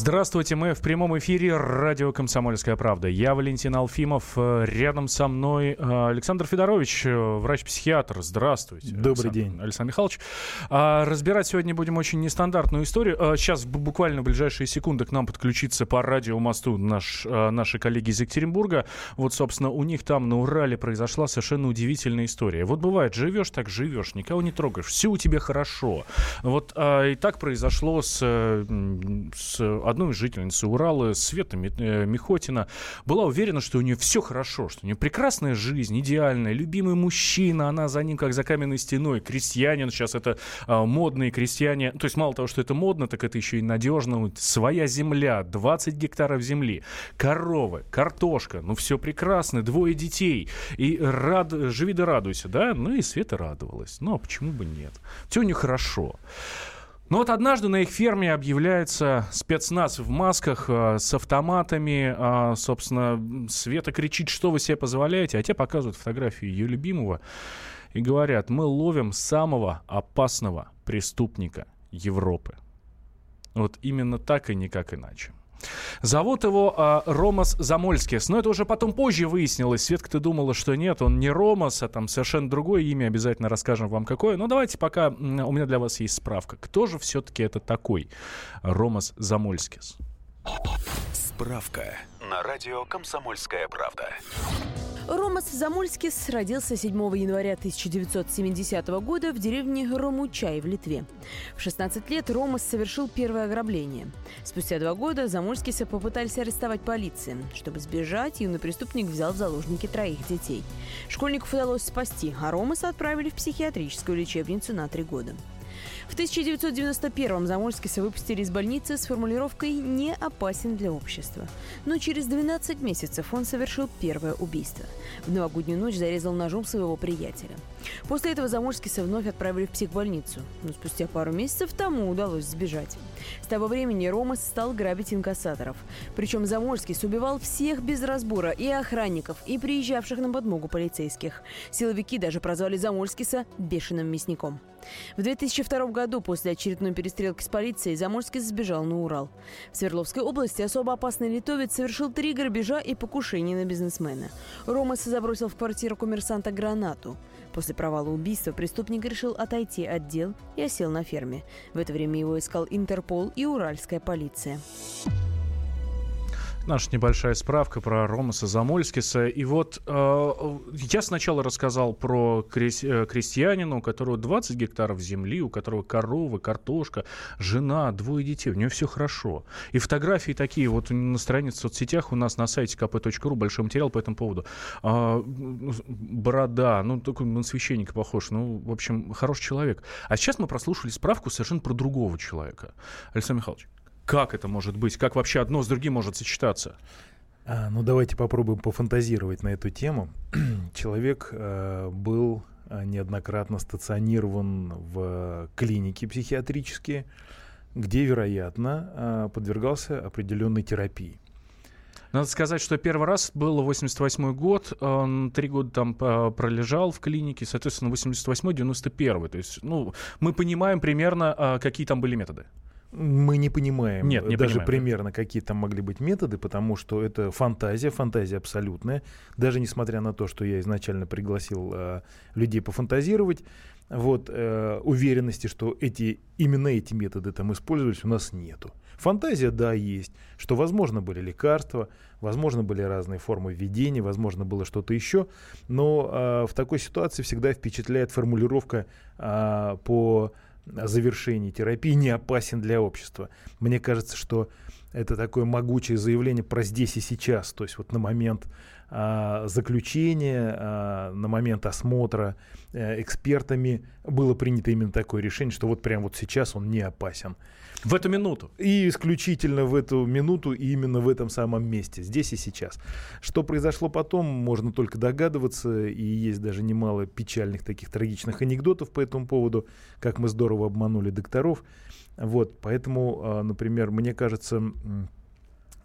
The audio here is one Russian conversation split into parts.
Здравствуйте, мы в прямом эфире радио «Комсомольская правда». Я Валентин Алфимов, э, рядом со мной э, Александр Федорович, э, врач-психиатр. Здравствуйте. Добрый Александр, день. Александр Михайлович. А, разбирать сегодня будем очень нестандартную историю. Сейчас буквально в ближайшие секунды к нам подключится по радиомосту наш, наши коллеги из Екатеринбурга. Вот, собственно, у них там на Урале произошла совершенно удивительная история. Вот бывает, живешь так живешь, никого не трогаешь, все у тебя хорошо. Вот а, и так произошло с, с одной из жительниц Урала, Света э, Михотина, была уверена, что у нее все хорошо, что у нее прекрасная жизнь, идеальная, любимый мужчина, она за ним как за каменной стеной, крестьянин, сейчас это а, модные крестьяне, то есть мало того, что это модно, так это еще и надежно, своя земля, 20 гектаров земли, коровы, картошка, ну все прекрасно, двое детей, и рад, живи да радуйся, да, ну и Света радовалась, ну а почему бы нет, все у нее хорошо. Но вот однажды на их ферме объявляется спецназ в масках э, с автоматами. Э, собственно, Света кричит, что вы себе позволяете, а те показывают фотографию ее любимого и говорят, мы ловим самого опасного преступника Европы. Вот именно так и никак иначе. Зовут его э, Ромас Замольскис. Но это уже потом позже выяснилось. Светка, ты думала, что нет, он не Ромас, а там совершенно другое имя. Обязательно расскажем вам какое. Но давайте пока у меня для вас есть справка. Кто же все-таки это такой Ромас Замольскис? Справка на радио «Комсомольская правда». Ромас Замольскис родился 7 января 1970 года в деревне Ромучай в Литве. В 16 лет Ромас совершил первое ограбление. Спустя два года Замольскиса попытались арестовать полиции. Чтобы сбежать, юный преступник взял в заложники троих детей. Школьников удалось спасти, а Ромаса отправили в психиатрическую лечебницу на три года. В 1991-м Замольскиса выпустили из больницы с формулировкой «не опасен для общества». Но через 12 месяцев он совершил первое убийство. В новогоднюю ночь зарезал ножом своего приятеля. После этого Замольскиса вновь отправили в психбольницу, но спустя пару месяцев тому удалось сбежать. С того времени Ромас стал грабить инкассаторов. Причем Замольскис убивал всех без разбора, и охранников, и приезжавших на подмогу полицейских. Силовики даже прозвали Замольскиса «бешеным мясником». В 2002 году после очередной перестрелки с полицией Замольский сбежал на Урал. В Свердловской области особо опасный литовец совершил три грабежа и покушения на бизнесмена. Ромас забросил в квартиру коммерсанта гранату. После провала убийства преступник решил отойти от дел и осел на ферме. В это время его искал Интерпол и Уральская полиция. Наша небольшая справка про Ромаса Замольскиса. И вот э, я сначала рассказал про крес, э, крестьянина, у которого 20 гектаров земли, у которого коровы, картошка, жена, двое детей. У него все хорошо. И фотографии такие вот на странице в соцсетях у нас на сайте kp.ru большой материал по этому поводу. Э, борода, ну такой на священника похож. Ну, в общем, хороший человек. А сейчас мы прослушали справку совершенно про другого человека. Александр Михайлович. Как это может быть? Как вообще одно с другим может сочетаться? А, ну, давайте попробуем пофантазировать на эту тему. Человек э, был э, неоднократно стационирован в клинике психиатрические, где, вероятно, э, подвергался определенной терапии. Надо сказать, что первый раз был 88 год, он три года там э, пролежал в клинике, соответственно, 88-91. То есть, ну, мы понимаем примерно, какие там были методы. Мы не понимаем Нет, не даже понимаем. примерно, какие там могли быть методы, потому что это фантазия, фантазия абсолютная. Даже несмотря на то, что я изначально пригласил э, людей пофантазировать, вот э, уверенности, что эти именно эти методы там использовались, у нас нету. Фантазия, да, есть, что возможно были лекарства, возможно были разные формы введения, возможно было что-то еще, но э, в такой ситуации всегда впечатляет формулировка э, по завершении терапии не опасен для общества. Мне кажется, что это такое могучее заявление про здесь и сейчас, то есть вот на момент а, заключения, а, на момент осмотра а, экспертами было принято именно такое решение, что вот прямо вот сейчас он не опасен. В эту минуту. И исключительно в эту минуту и именно в этом самом месте, здесь и сейчас. Что произошло потом, можно только догадываться, и есть даже немало печальных таких трагичных анекдотов по этому поводу, как мы здорово обманули докторов. Вот, поэтому, например, мне кажется, Э,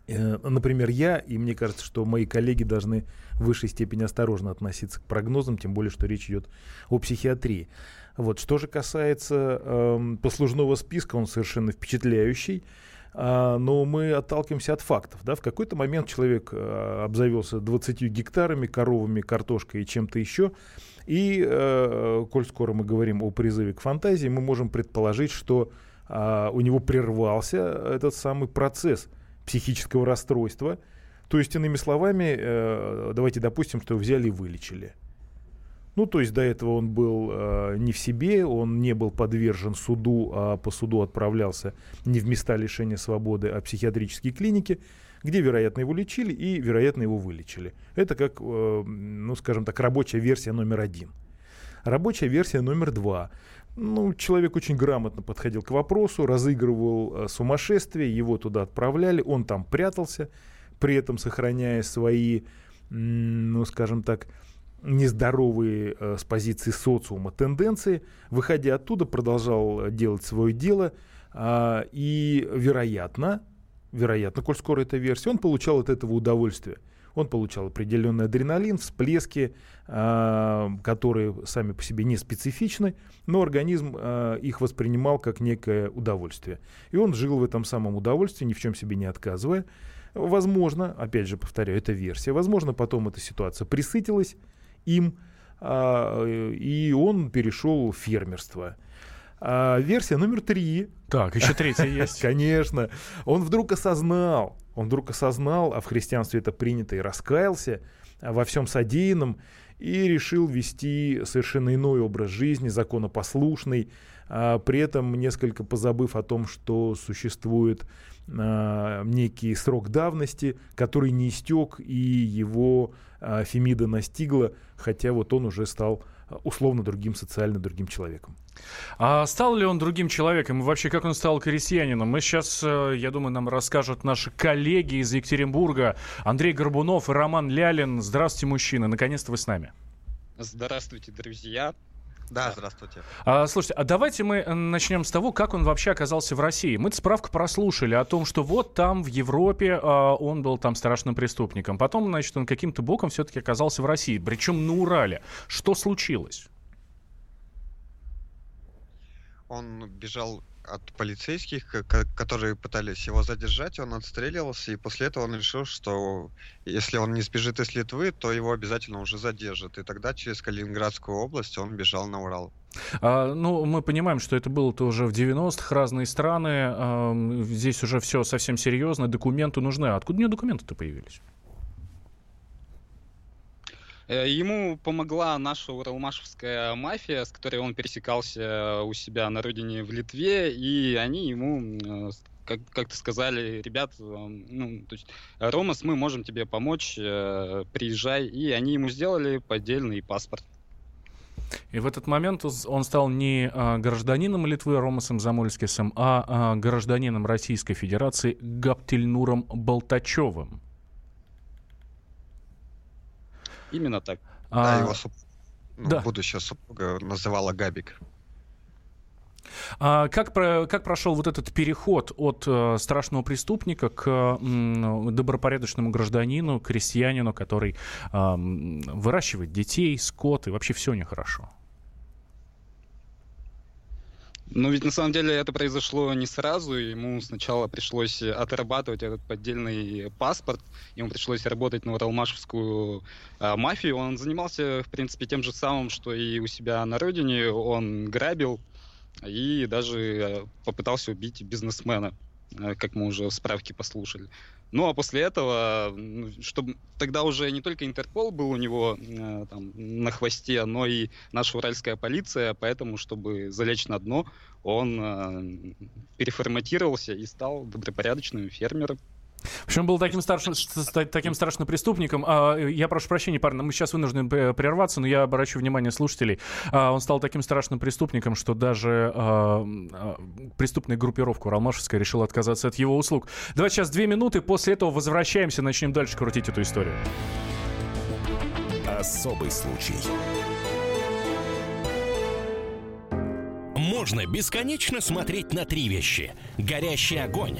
например, я, и мне кажется, что мои коллеги должны в высшей степени осторожно относиться к прогнозам, тем более, что речь идет о психиатрии. Вот. Что же касается э, послужного списка, он совершенно впечатляющий. А, но мы отталкиваемся от фактов. Да? В какой-то момент человек а, обзавелся 20 гектарами, коровами, картошкой и чем-то еще. И, э, коль скоро мы говорим о призыве к фантазии, мы можем предположить, что э, у него прервался этот самый процесс психического расстройства. То есть, иными словами, э, давайте допустим, что взяли и вылечили. Ну, то есть до этого он был э, не в себе, он не был подвержен суду, а по суду отправлялся не в места лишения свободы, а в психиатрические клиники, где, вероятно, его лечили и, вероятно, его вылечили. Это как, э, ну, скажем так, рабочая версия номер один. Рабочая версия номер два. Ну, человек очень грамотно подходил к вопросу, разыгрывал э, сумасшествие, его туда отправляли, он там прятался, при этом сохраняя свои, ну, скажем так, нездоровые э, с позиции социума тенденции, выходя оттуда, продолжал делать свое дело, э, и, вероятно, вероятно, коль скоро эта версия, он получал от этого удовольствие. Он получал определенный адреналин, всплески, э, которые сами по себе не специфичны, но организм э, их воспринимал как некое удовольствие. И он жил в этом самом удовольствии, ни в чем себе не отказывая. Возможно, опять же повторяю, это версия, возможно, потом эта ситуация присытилась, им, а, и он перешел в фермерство. А версия номер три. Так, еще третья есть. Конечно. Он вдруг осознал, он вдруг осознал, а в христианстве это принято, и раскаялся во всем содеянном, и решил вести совершенно иной образ жизни, законопослушный, а при этом несколько позабыв о том, что существует а, некий срок давности, который не истек, и его а, Фемида настигла, хотя вот он уже стал условно другим, социально другим человеком. А стал ли он другим человеком? И вообще, как он стал крестьянином? Мы сейчас, э, я думаю, нам расскажут наши коллеги из Екатеринбурга. Андрей Горбунов и Роман Лялин. Здравствуйте, мужчины. Наконец-то вы с нами. Здравствуйте, друзья. Да, здравствуйте. А, слушайте, а давайте мы э, начнем с того, как он вообще оказался в России. Мы справку прослушали о том, что вот там в Европе а, он был там страшным преступником. Потом, значит, он каким-то боком все-таки оказался в России, причем на Урале. Что случилось? Он бежал от полицейских, которые пытались его задержать, он отстреливался, и после этого он решил, что если он не сбежит из Литвы, то его обязательно уже задержат. И тогда через Калининградскую область он бежал на Урал. А, ну, мы понимаем, что это было-то уже в 90-х, разные страны, а, здесь уже все совсем серьезно, документы нужны. А откуда у него документы-то появились? Э, ему помогла наша уралмашевская мафия, с которой он пересекался у себя на родине в Литве, и они ему, э, как, как то сказали, ребят, э, ну, то есть, Ромас, мы можем тебе помочь, приезжай. И они ему сделали поддельный паспорт. И в этот момент он стал не гражданином Литвы Ромасом Замольскисом, а гражданином Российской Федерации Гаптельнуром Болтачевым. Именно так. Да, а... его суп... ну, да. будущая супруга называла Габик. А как, про, как прошел вот этот переход от э, страшного преступника к э, добропорядочному гражданину, крестьянину, который э, выращивает детей, скот и вообще все нехорошо? Ну ведь на самом деле это произошло не сразу. Ему сначала пришлось отрабатывать этот поддельный паспорт. Ему пришлось работать на Уралмашевскую э, мафию. Он занимался, в принципе, тем же самым, что и у себя на родине. Он грабил и даже э, попытался убить бизнесмена, э, как мы уже в справке послушали. Ну а после этого, чтобы тогда уже не только Интерпол был у него э, там, на хвосте, но и наша уральская полиция, поэтому, чтобы залечь на дно, он э, переформатировался и стал добропорядочным фермером. В был таким, старшим, таким страшным преступником. А, я прошу прощения, парни, мы сейчас вынуждены прерваться, но я обращу внимание слушателей. А, он стал таким страшным преступником, что даже а, преступная группировка Уралмашевская решила отказаться от его услуг. Давайте сейчас две минуты, после этого возвращаемся, начнем дальше крутить эту историю. Особый случай. Можно бесконечно смотреть на три вещи. Горящий огонь,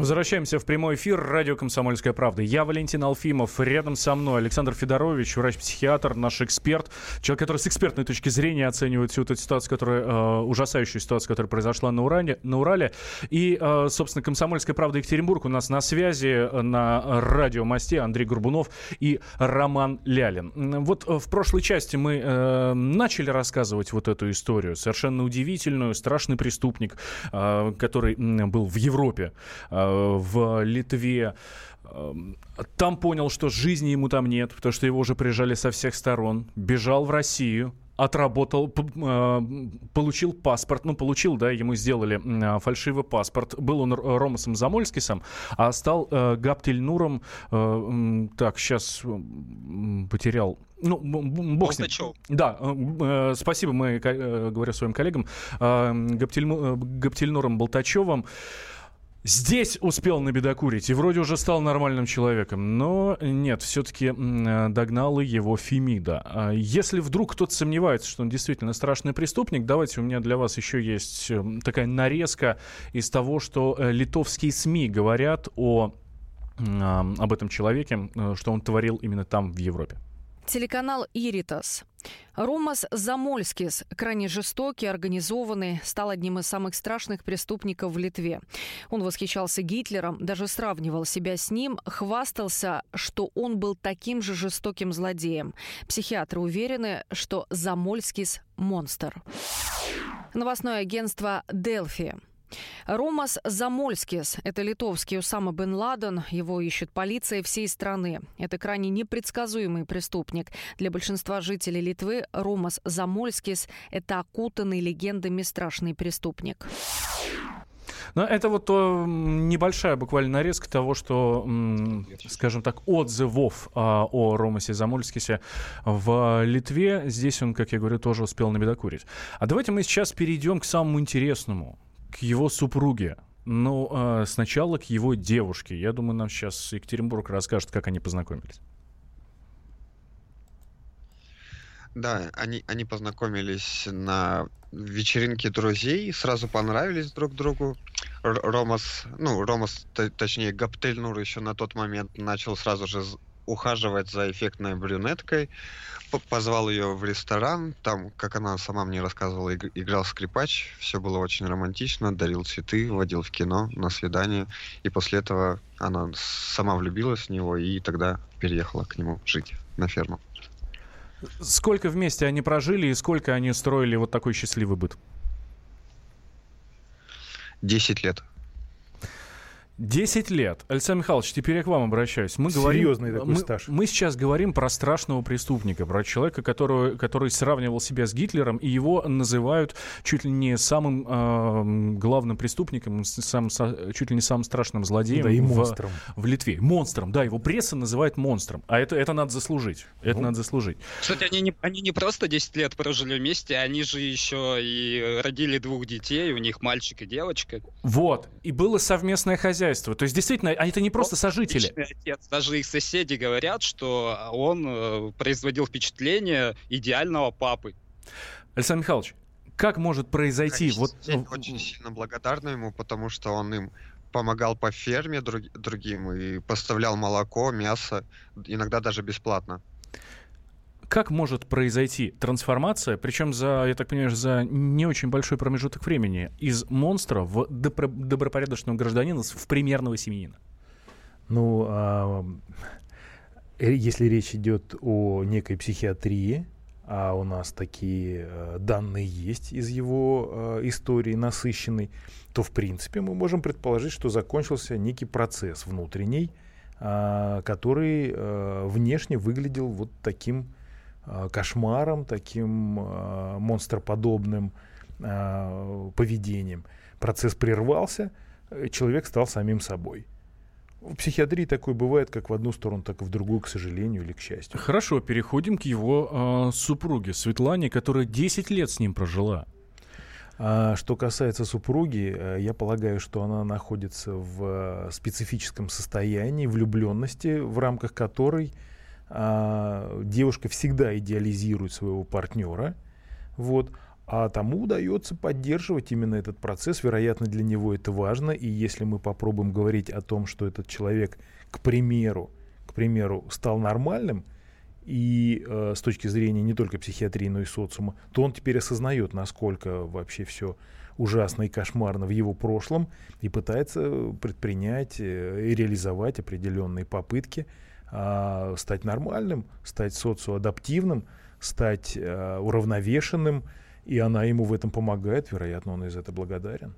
Возвращаемся в прямой эфир. Радио «Комсомольская правда». Я Валентин Алфимов. Рядом со мной Александр Федорович, врач-психиатр, наш эксперт. Человек, который с экспертной точки зрения оценивает всю эту ситуацию, которая, э, ужасающую ситуацию, которая произошла на, Уране, на Урале. И, э, собственно, «Комсомольская правда» Екатеринбург у нас на связи на радиомосте Андрей Горбунов и Роман Лялин. Вот э, в прошлой части мы э, начали рассказывать вот эту историю. Совершенно удивительную. Страшный преступник, э, который был в Европе. Э, в Литве. Эм, там понял, что жизни ему там нет, потому что его уже прижали со всех сторон. Бежал в Россию, отработал, э, получил паспорт, ну, получил, да, ему сделали э, фальшивый паспорт. Был он Ромасом Замольскисом, а стал э, Гаптельнуром, так, сейчас потерял ну, бог с ним. Да, э, спасибо, мы э, говорю своим коллегам, э, Гаптельнуром Болтачевым. Здесь успел набедокурить и вроде уже стал нормальным человеком. Но нет, все-таки догнала его Фемида. А если вдруг кто-то сомневается, что он действительно страшный преступник, давайте у меня для вас еще есть э, такая нарезка из того, что э, литовские СМИ говорят о, об этом человеке, э, что он творил именно там, в Европе. Телеканал «Иритас». Ромас Замольскис, крайне жестокий, организованный, стал одним из самых страшных преступников в Литве. Он восхищался Гитлером, даже сравнивал себя с ним, хвастался, что он был таким же жестоким злодеем. Психиатры уверены, что Замольскис – монстр. Новостное агентство «Делфи». Ромас Замольскис – это литовский Усама бен Ладен. Его ищет полиция всей страны. Это крайне непредсказуемый преступник. Для большинства жителей Литвы Ромас Замольскис – это окутанный легендами страшный преступник. Но это вот то, небольшая буквально нарезка того, что, скажем так, отзывов а, о Ромасе Замольскисе в Литве. Здесь он, как я говорю, тоже успел набедокурить. А давайте мы сейчас перейдем к самому интересному к его супруге. Ну, э, сначала к его девушке. Я думаю, нам сейчас Екатеринбург расскажет, как они познакомились. Да, они, они познакомились на вечеринке друзей, сразу понравились друг другу. Ромас, ну, Ромас, точнее, Гаптельнур еще на тот момент начал сразу же ухаживать за эффектной брюнеткой позвал ее в ресторан, там, как она сама мне рассказывала, играл скрипач, все было очень романтично, дарил цветы, водил в кино, на свидание, и после этого она сама влюбилась в него и тогда переехала к нему жить на ферму. Сколько вместе они прожили и сколько они строили вот такой счастливый быт? Десять лет. 10 лет. Александр Михайлович, теперь я к вам обращаюсь. Мы Серьезный говорим, такой мы, стаж. Мы сейчас говорим про страшного преступника, про человека, которого, который сравнивал себя с Гитлером, и его называют чуть ли не самым э, главным преступником, сам, чуть ли не самым страшным злодеем да, и в, монстром. в Литве. Монстром, да, его пресса называет монстром. А это, это надо заслужить. Это ну. надо заслужить. Кстати, они не, они не просто 10 лет прожили вместе, они же еще и родили двух детей, у них мальчик и девочка. Вот. И было совместное хозяйство хозяйство. То есть, действительно, а это не просто он сожители. Отец. Даже их соседи говорят, что он э, производил впечатление идеального папы. Александр Михайлович, как может произойти? вот... очень сильно благодарны ему, потому что он им помогал по ферме друг, другим и поставлял молоко, мясо, иногда даже бесплатно как может произойти трансформация, причем за, я так понимаю, за не очень большой промежуток времени, из монстра в добро- добропорядочного гражданина в примерного семьянина? Ну, а, э, если речь идет о некой психиатрии, а у нас такие э, данные есть из его э, истории насыщенной, то в принципе мы можем предположить, что закончился некий процесс внутренний, а, который внешне выглядел вот таким кошмаром, таким а, монстроподобным а, поведением. Процесс прервался, э, человек стал самим собой. В психиатрии такое бывает как в одну сторону, так и в другую, к сожалению или к счастью. Хорошо, переходим к его э, супруге Светлане, которая 10 лет с ним прожила. А что касается супруги, э, я полагаю, что она находится в специфическом состоянии влюбленности, в рамках которой а, девушка всегда идеализирует своего партнера. Вот, а тому удается поддерживать именно этот процесс. Вероятно, для него это важно. И если мы попробуем говорить о том, что этот человек, к примеру, к примеру, стал нормальным, и э, с точки зрения не только психиатрии, но и социума, то он теперь осознает, насколько вообще все ужасно и кошмарно в его прошлом и пытается предпринять э, и реализовать определенные попытки э, стать нормальным, стать социоадаптивным, стать э, уравновешенным, и она ему в этом помогает, вероятно, он из этого благодарен.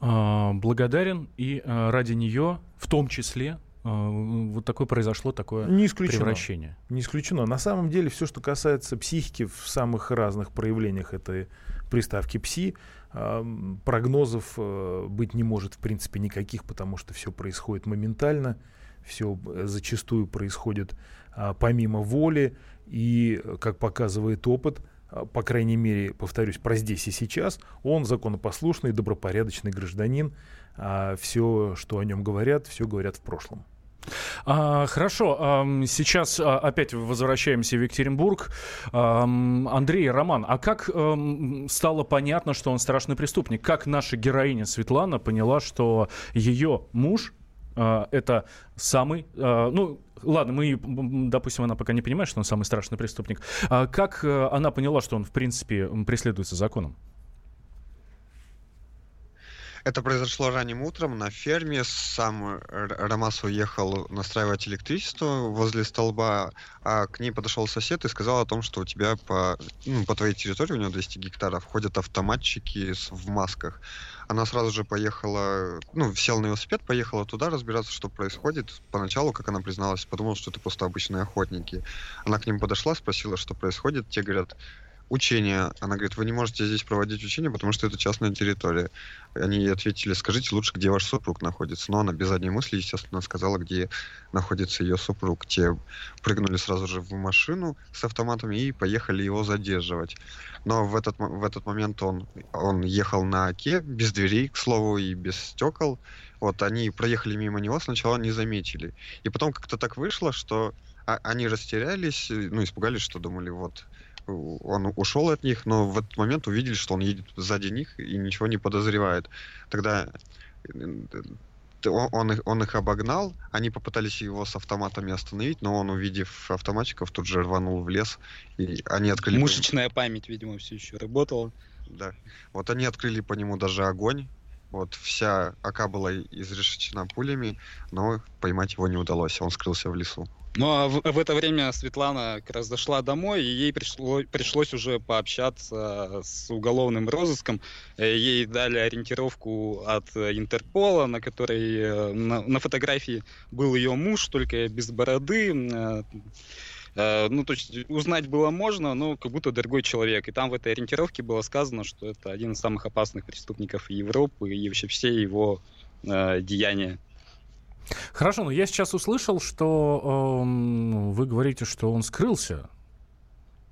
А, благодарен, и а, ради нее, в том числе, а, вот такое произошло, такое Не исключено. превращение. Не исключено. На самом деле, все, что касается психики в самых разных проявлениях этой приставки «пси», а, прогнозов а, быть не может, в принципе, никаких, потому что все происходит моментально, все зачастую происходит а, помимо воли, и, как показывает опыт, а, по крайней мере, повторюсь, про здесь и сейчас, он законопослушный, добропорядочный гражданин. А все, что о нем говорят, все говорят в прошлом. А, хорошо, а, сейчас а, опять возвращаемся в Екатеринбург. А, Андрей, Роман, а как а, стало понятно, что он страшный преступник? Как наша героиня Светлана поняла, что ее муж это самый, а, ну, ладно, мы, допустим, она пока не понимает, что он самый страшный преступник. А как а, она поняла, что он, в принципе, преследуется законом? Это произошло ранним утром на ферме. Сам Ромас уехал настраивать электричество возле столба, а к ней подошел сосед и сказал о том, что у тебя по, ну, по твоей территории, у него 200 гектаров, ходят автоматчики в масках. Она сразу же поехала, ну, села на велосипед, поехала туда разбираться, что происходит. Поначалу, как она призналась, подумала, что это просто обычные охотники. Она к ним подошла, спросила, что происходит. Те говорят, учения. Она говорит, вы не можете здесь проводить учения, потому что это частная территория. Они ей ответили, скажите лучше, где ваш супруг находится. Но она без задней мысли, естественно, сказала, где находится ее супруг. Те прыгнули сразу же в машину с автоматами и поехали его задерживать. Но в этот, в этот момент он, он ехал на оке, без дверей, к слову, и без стекол. Вот они проехали мимо него, сначала не заметили. И потом как-то так вышло, что а, они растерялись, ну, испугались, что думали, вот, он ушел от них, но в этот момент увидели, что он едет сзади них и ничего не подозревает. Тогда э, он, он, их, он их обогнал, они попытались его с автоматами остановить, но он, увидев автоматчиков, тут же рванул в лес, и они открыли... Мышечная память, видимо, все еще работала. Да. Вот они открыли по нему даже огонь, вот вся ока была изрешечена пулями, но поймать его не удалось, он скрылся в лесу. Ну а в, в это время Светлана как раз дошла домой, и ей пришло, пришлось уже пообщаться с уголовным розыском. Э, ей дали ориентировку от Интерпола, на которой э, на, на фотографии был ее муж, только без бороды. Э, ну, то есть узнать было можно, но как будто другой человек. И там в этой ориентировке было сказано, что это один из самых опасных преступников Европы и вообще все его э, деяния. Хорошо, но я сейчас услышал, что э, вы говорите, что он скрылся.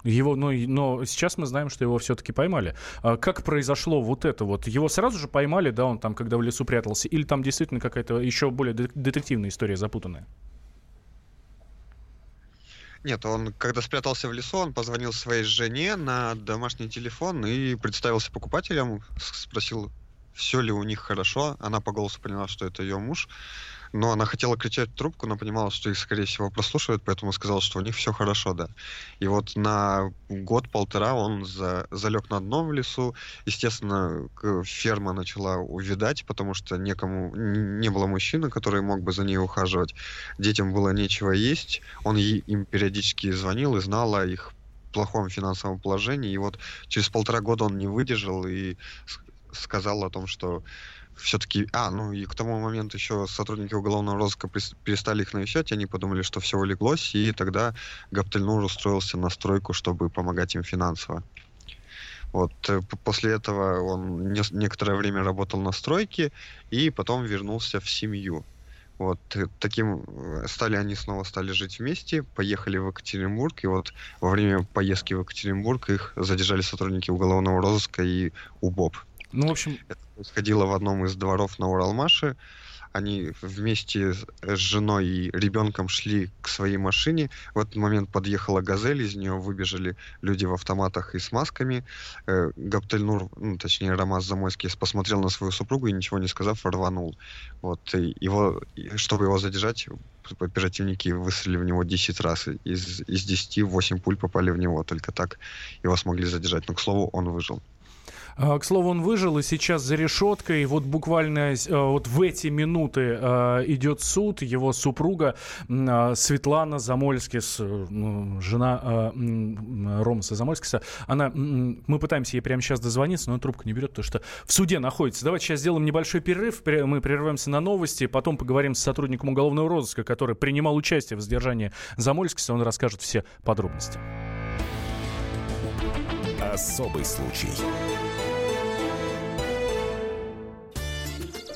Его, но, но сейчас мы знаем, что его все-таки поймали. А как произошло вот это вот? Его сразу же поймали, да, он там, когда в лесу прятался, или там действительно какая-то еще более детективная история запутанная? Нет, он, когда спрятался в лесу, он позвонил своей жене на домашний телефон и представился покупателем, спросил, все ли у них хорошо. Она по голосу поняла, что это ее муж. Но она хотела кричать в трубку, но понимала, что их, скорее всего, прослушивают, поэтому сказала, что у них все хорошо, да. И вот на год-полтора он за, залег на дно в лесу. Естественно, ферма начала увидать, потому что некому, не было мужчины, который мог бы за ней ухаживать. Детям было нечего есть. Он им периодически звонил и знал о их плохом финансовом положении. И вот через полтора года он не выдержал и сказал о том, что все-таки... А, ну и к тому моменту еще сотрудники уголовного розыска перестали их навещать, они подумали, что все улеглось, и тогда Гаптельнур устроился на стройку, чтобы помогать им финансово. Вот э, после этого он не, некоторое время работал на стройке и потом вернулся в семью. Вот э, таким э, стали они снова стали жить вместе, поехали в Екатеринбург, и вот во время поездки в Екатеринбург их задержали сотрудники уголовного розыска и УБОП. Ну, в общем... Это происходило в одном из дворов на Уралмаше они вместе с женой и ребенком шли к своей машине. В этот момент подъехала «Газель», из нее выбежали люди в автоматах и с масками. Э, Гаптельнур, ну, точнее, Рамаз Замойский посмотрел на свою супругу и, ничего не сказав, рванул. Вот, и его, чтобы его задержать, оперативники выстрелили в него 10 раз. Из, из 10 8 пуль попали в него. Только так его смогли задержать. Но, к слову, он выжил. А, к слову, он выжил и сейчас за решеткой. Вот буквально э, вот в эти минуты э, идет суд. Его супруга а, Светлана Замольскис, э, жена Ромаса Замольскиса, она, мы пытаемся ей прямо сейчас дозвониться, но трубку не берет, потому что в суде находится. Давайте сейчас сделаем небольшой перерыв. Мы прерываемся на новости, потом поговорим с сотрудником уголовного розыска, который принимал участие в задержании Замольскиса. Он расскажет все подробности. Особый случай.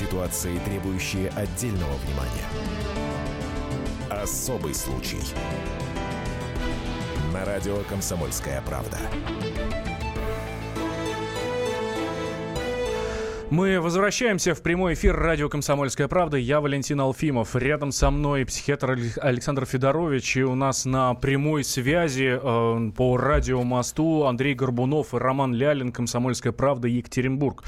Ситуации, требующие отдельного внимания. Особый случай. На радио «Комсомольская правда». Мы возвращаемся в прямой эфир радио «Комсомольская правда». Я Валентин Алфимов. Рядом со мной психиатр Александр Федорович. И у нас на прямой связи э, по радиомосту Андрей Горбунов и Роман Лялин «Комсомольская правда» Екатеринбург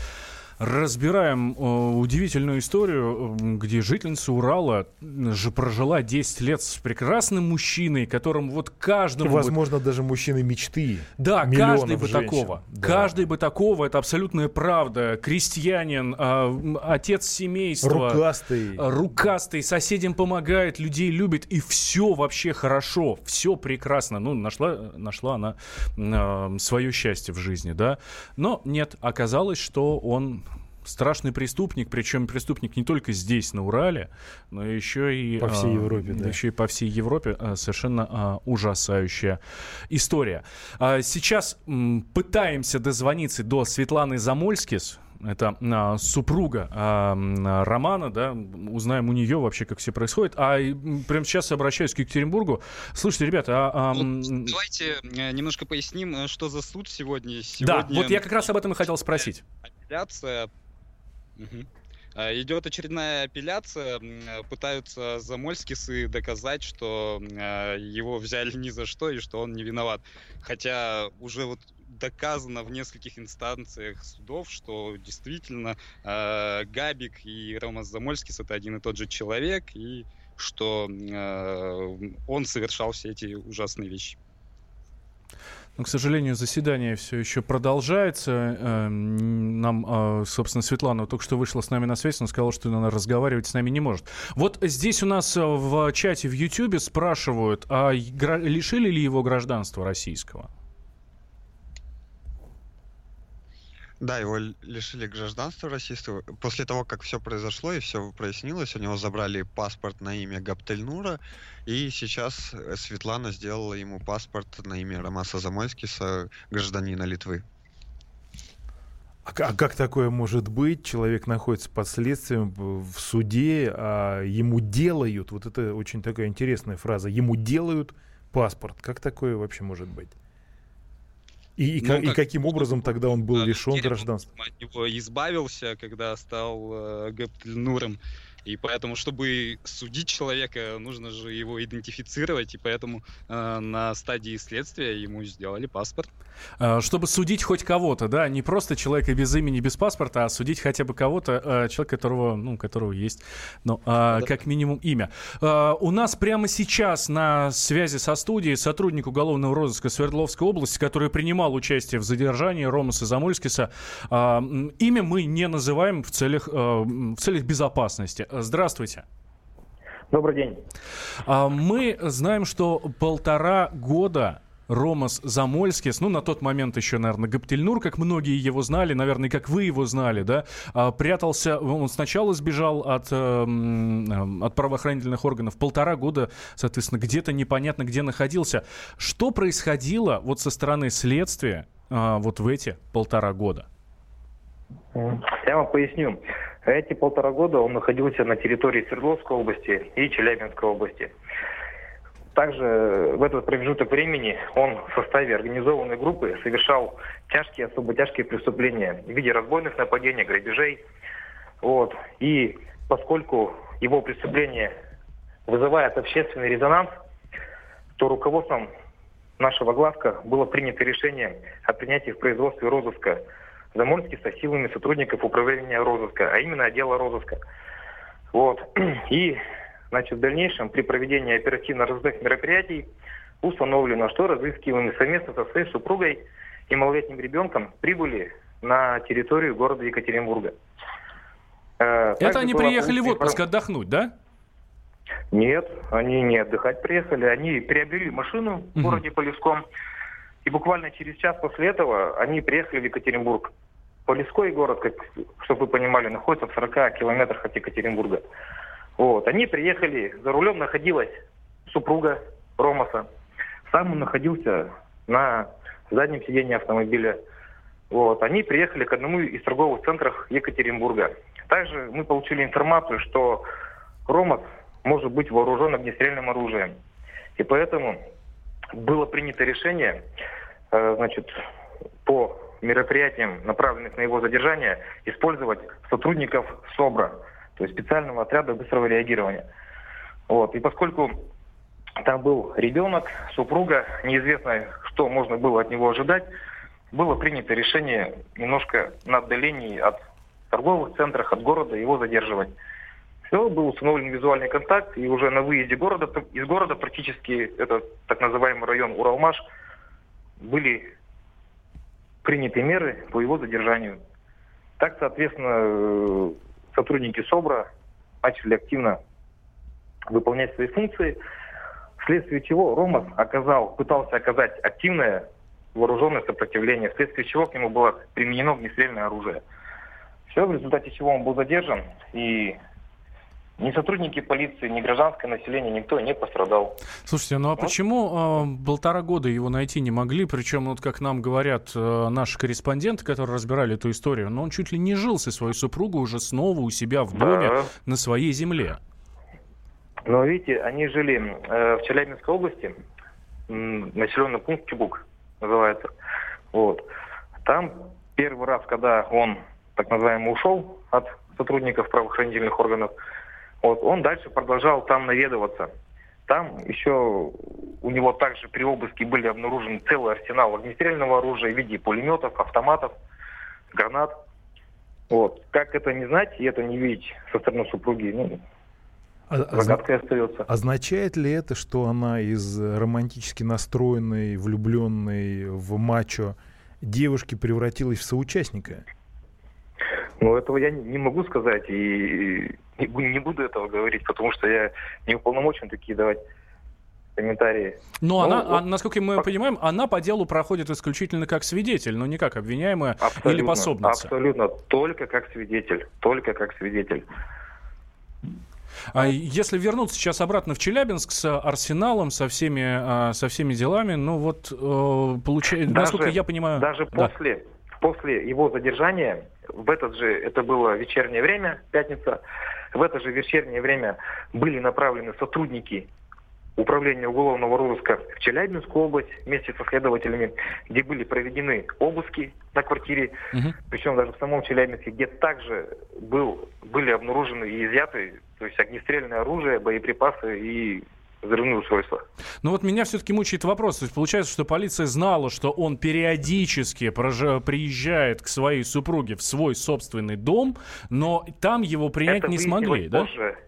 разбираем э, удивительную историю, где жительница Урала же прожила 10 лет с прекрасным мужчиной, которым вот каждому... Возможно, бы... даже мужчины мечты. Да, каждый бы женщин. такого. Да. Каждый бы такого, это абсолютная правда. Крестьянин, э, отец семейства. Рукастый. Рукастый, соседям помогает, людей любит, и все вообще хорошо, все прекрасно. Ну, нашла, нашла она э, свое счастье в жизни, да. Но нет, оказалось, что он страшный преступник, причем преступник не только здесь, на Урале, но еще и... По всей а, Европе, да. Еще и по всей Европе. А, совершенно а, ужасающая история. А, сейчас м, пытаемся дозвониться до Светланы Замольскис, это а, супруга а, Романа, да, узнаем у нее вообще, как все происходит. А прямо сейчас я обращаюсь к Екатеринбургу. Слушайте, ребята, а, а... Вот, давайте э, немножко поясним, э, что за суд сегодня. сегодня... Да, вот я как раз об этом и хотел спросить. Апелляция Угу. Идет очередная апелляция, пытаются Замольскисы доказать, что а, его взяли ни за что и что он не виноват. Хотя уже вот доказано в нескольких инстанциях судов, что действительно э, Габик и Ромас Замольскис это один и тот же человек, и что э, он совершал все эти ужасные вещи. Но, к сожалению, заседание все еще продолжается. Эм, нам, а, собственно, Светлана только что вышла с нами на связь, она сказала, что она разговаривать с нами не может. Вот здесь у нас э, в чате в Ютьюбе спрашивают, а лишили ли его гражданства российского? Да, его лишили гражданства российского. После того, как все произошло и все прояснилось, у него забрали паспорт на имя Гаптельнура, и сейчас э, Светлана сделала ему паспорт на имя Ромаса Замойскиса, гражданина Литвы. А, а как такое может быть? Человек находится под следствием в суде, а ему делают, вот это очень такая интересная фраза, ему делают паспорт. Как такое вообще может быть? И, ну, и, как, и каким образом тогда он был лишен гражданства? От него избавился, когда стал э, Гаптельнуром. И поэтому, чтобы судить человека, нужно же его идентифицировать, и поэтому э, на стадии следствия ему сделали паспорт. Э, чтобы судить хоть кого-то, да, не просто человека без имени, без паспорта, а судить хотя бы кого-то, э, человека, которого, ну, которого есть, ну, э, да. как минимум имя. Э, у нас прямо сейчас на связи со студией сотрудник уголовного розыска Свердловской области, который принимал участие в задержании Ромаса Замольскиса. Э, имя мы не называем в целях, э, в целях безопасности. Здравствуйте. Добрый день. А, мы знаем, что полтора года Ромас Замольскис, ну, на тот момент еще, наверное, Гаптельнур, как многие его знали, наверное, как вы его знали, да, а, прятался, он сначала сбежал от, эм, от правоохранительных органов, полтора года, соответственно, где-то непонятно где находился. Что происходило вот со стороны следствия а, вот в эти полтора года? Я вам поясню. Эти полтора года он находился на территории Свердловской области и Челябинской области. Также в этот промежуток времени он в составе организованной группы совершал тяжкие, особо тяжкие преступления в виде разбойных нападений, грабежей. Вот. И поскольку его преступление вызывает общественный резонанс, то руководством нашего главка было принято решение о принятии в производстве розыска Замольский со силами сотрудников управления розыска, а именно отдела розыска. Вот. И, значит, в дальнейшем при проведении оперативно-розыскных мероприятий установлено, что разыскиваемые совместно со своей супругой и малолетним ребенком прибыли на территорию города Екатеринбурга. Э, Это они приехали в отпуск отдохнуть, да? Нет, они не отдыхать приехали. Они приобрели машину в городе Полевском. И буквально через час после этого они приехали в Екатеринбург. Полевской город, как, чтобы вы понимали, находится в 40 километрах от Екатеринбурга. Вот. Они приехали, за рулем находилась супруга Ромаса. Сам он находился на заднем сидении автомобиля. Вот. Они приехали к одному из торговых центров Екатеринбурга. Также мы получили информацию, что Ромас может быть вооружен огнестрельным оружием. И поэтому было принято решение, э, значит, по мероприятиям, направленных на его задержание, использовать сотрудников СОБРа, то есть специального отряда быстрого реагирования. Вот. И поскольку там был ребенок, супруга, неизвестно, что можно было от него ожидать, было принято решение немножко на отдалении от торговых центров, от города его задерживать. Все, был установлен визуальный контакт, и уже на выезде города, из города практически, это так называемый район Уралмаш, были приняты меры по его задержанию. Так, соответственно, э, сотрудники СОБРа начали активно выполнять свои функции, вследствие чего Ромас оказал, пытался оказать активное вооруженное сопротивление, вследствие чего к нему было применено огнестрельное оружие. Все, в результате чего он был задержан, и ни сотрудники полиции, ни гражданское население, никто не пострадал. Слушайте, ну а вот. почему э, полтора года его найти не могли? Причем, вот как нам говорят э, наши корреспонденты, которые разбирали эту историю, но он чуть ли не жил со своей супругой уже снова у себя в доме да. на своей земле. Но видите, они жили э, в Челябинской области, населенный пункт Чебук называется. Вот. Там первый раз, когда он, так называемый, ушел от сотрудников правоохранительных органов, вот, он дальше продолжал там наведываться. Там еще у него также при обыске были обнаружены целый арсенал огнестрельного оружия в виде пулеметов, автоматов, гранат. Вот. Как это не знать и это не видеть со стороны супруги, ну, а, загадкой остается. Означает ли это, что она из романтически настроенной, влюбленной в мачо девушки превратилась в соучастника? Ну, этого я не могу сказать и не буду этого говорить, потому что я не уполномочен такие давать комментарии. Но ну, она, вот, а, насколько мы по... понимаем, она по делу проходит исключительно как свидетель, но не как обвиняемая абсолютно, или пособница. Абсолютно, только как свидетель, только как свидетель. А если вернуться сейчас обратно в Челябинск с Арсеналом, со всеми, а, со всеми делами, ну вот, э, получается, насколько я понимаю... Даже да. после, после его задержания, в этот же, это было вечернее время, пятница, в это же вечернее время были направлены сотрудники Управления уголовного розыска в Челябинскую область вместе со следователями, где были проведены обыски на квартире, угу. причем даже в самом Челябинске, где также был, были обнаружены и изъяты то есть огнестрельное оружие, боеприпасы и взрывные устройства. Ну вот меня все-таки мучает вопрос. То есть получается, что полиция знала, что он периодически приезжает к своей супруге в свой собственный дом, но там его принять Это не смогли, да? позже.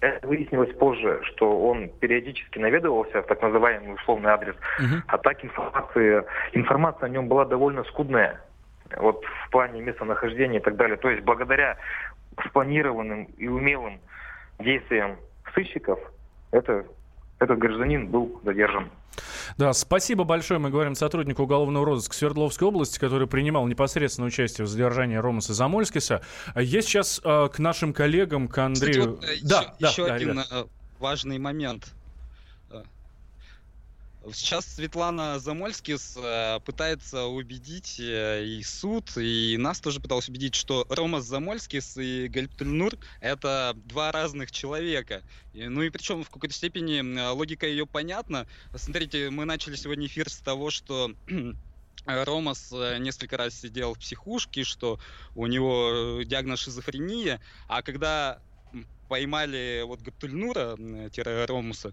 Это выяснилось позже, что он периодически наведывался в так называемый условный адрес, Мгм. а так информация, информация о нем была довольно скудная. Вот в плане местонахождения и так далее. То есть благодаря спланированным и умелым действиям сыщиков это, этот гражданин был задержан. Да, спасибо большое. Мы говорим сотруднику уголовного розыска Свердловской области, который принимал непосредственное участие в задержании Ромаса Замольскиса. Я сейчас э, к нашим коллегам, к Кстати, Андрею... вот, э, да, еще, да, еще да, один ребят. э, важный момент. Сейчас Светлана Замольскис э, пытается убедить э, и суд, и нас тоже пыталась убедить, что Ромас Замольскис и Гальптульнур — это два разных человека. Ну и причем в какой-то степени логика ее понятна. Смотрите, мы начали сегодня эфир с того, что Ромас э, несколько раз сидел в психушке, что у него диагноз шизофрения, а когда поймали вот тире Ромуса,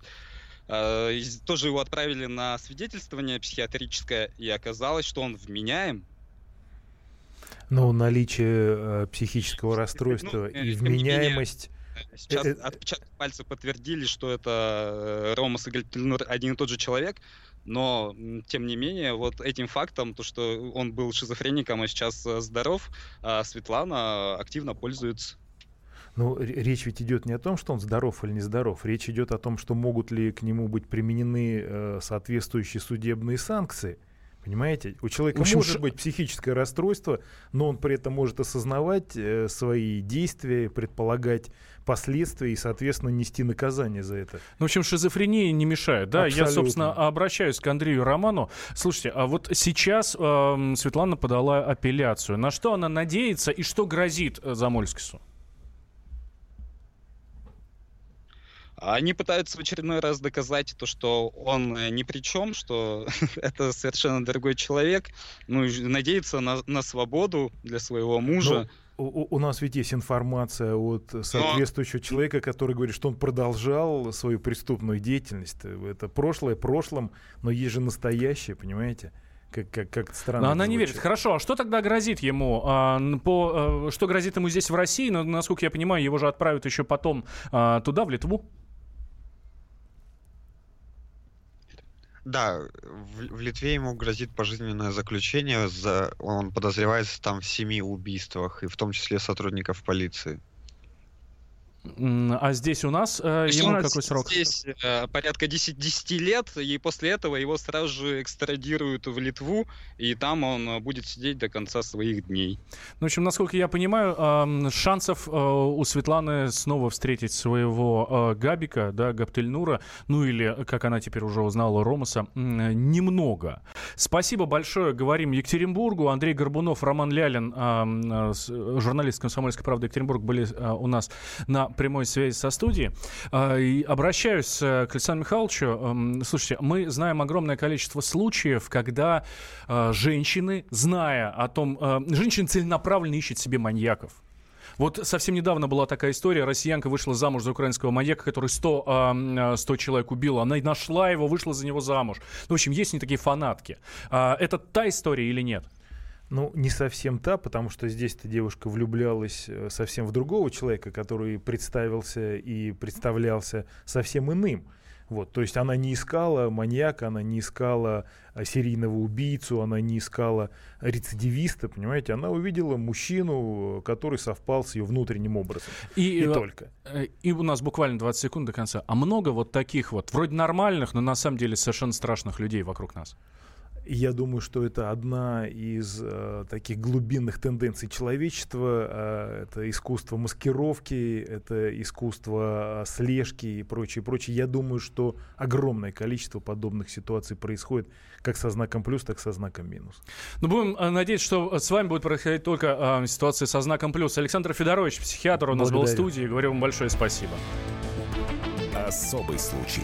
тоже его отправили на свидетельствование психиатрическое, и оказалось, что он вменяем. Но наличие э, психического расстройства Ну, э, и вменяемость... Сейчас Э, э, отпечатки пальцев подтвердили, что это э, Ромас и Гальтельнур один и тот же человек, но, тем не менее, вот этим фактом, то, что он был шизофреником, а сейчас э, здоров, а Светлана активно пользуется. Ну, речь ведь идет не о том, что он здоров или нездоров. Речь идет о том, что могут ли к нему быть применены э, соответствующие судебные санкции. Понимаете? У человека В общем, может быть психическое расстройство, но он при этом может осознавать э, свои действия, предполагать последствия и, соответственно, нести наказание за это. Ну, в общем, шизофрения не мешает, да? Я, Абсолютно. собственно, обращаюсь к Андрею Роману. Слушайте, а вот сейчас эм, Светлана подала апелляцию. На что она надеется и что грозит э, Замольскису? Они пытаются в очередной раз доказать то, что он э, ни при чем, что это совершенно другой человек. Ну, и надеяться на, на свободу для своего мужа. Ну, у, у- у нас ведь есть информация от соответствующего человека, который говорит, что он продолжал свою преступную деятельность. Это прошлое прошлым, но есть же настоящее, понимаете? Как, как, как странно. Но она не верит. Хорошо, а что тогда грозит ему? А, по, э, что грозит ему здесь в России? Но, насколько я понимаю, его же отправят еще потом а, туда, в Литву. Да, в, в Литве ему грозит пожизненное заключение. За, он подозревается там в семи убийствах, и в том числе сотрудников полиции. А здесь у нас э, ему какой срок? Здесь э, порядка 10, 10 лет, и после этого его сразу же экстрадируют в Литву, и там он э, будет сидеть до конца своих дней. Ну, в общем, насколько я понимаю, эм, шансов э, у Светланы снова встретить своего э, Габика, да, Гаптельнура, ну или, как она теперь уже узнала, Ромаса, м, немного. Спасибо большое. Говорим Екатеринбургу. Андрей Горбунов, Роман Лялин, э, с- журналист «Комсомольской правды» Екатеринбург были э, у нас на прямой связи со студией. Э, и обращаюсь э, к Александру Михайловичу. Эм, Слушайте, мы знаем огромное количество случаев, когда э, женщины, зная о том, э, женщины целенаправленно ищут себе маньяков. Вот совсем недавно была такая история. Россиянка вышла замуж за украинского маньяка, который 100, а, 100 человек убил. Она нашла его, вышла за него замуж. Ну, в общем, есть не такие фанатки. А, это та история или нет? Ну, не совсем та, потому что здесь-то девушка влюблялась э, совсем в другого человека, который представился и представлялся совсем иным. Вот, то есть она не искала маньяка, она не искала э, серийного убийцу, она не искала рецидивиста, понимаете, она увидела мужчину, э, который совпал с ее внутренним образом. И, э, только. И у нас буквально 20 секунд до конца. А много вот таких вот, вроде нормальных, но на самом деле совершенно страшных людей вокруг нас? Я думаю, что это одна из э, таких глубинных тенденций человечества. Э, это искусство маскировки, это искусство э, слежки и прочее, прочее. Я думаю, что огромное количество подобных ситуаций происходит как со знаком плюс, так и со знаком минус. Ну, будем э, надеяться, что с вами будет происходить только э, ситуация со знаком плюс. Александр Федорович, психиатр, у нас был в Благодарю. студии. Говорю вам большое спасибо. Особый случай.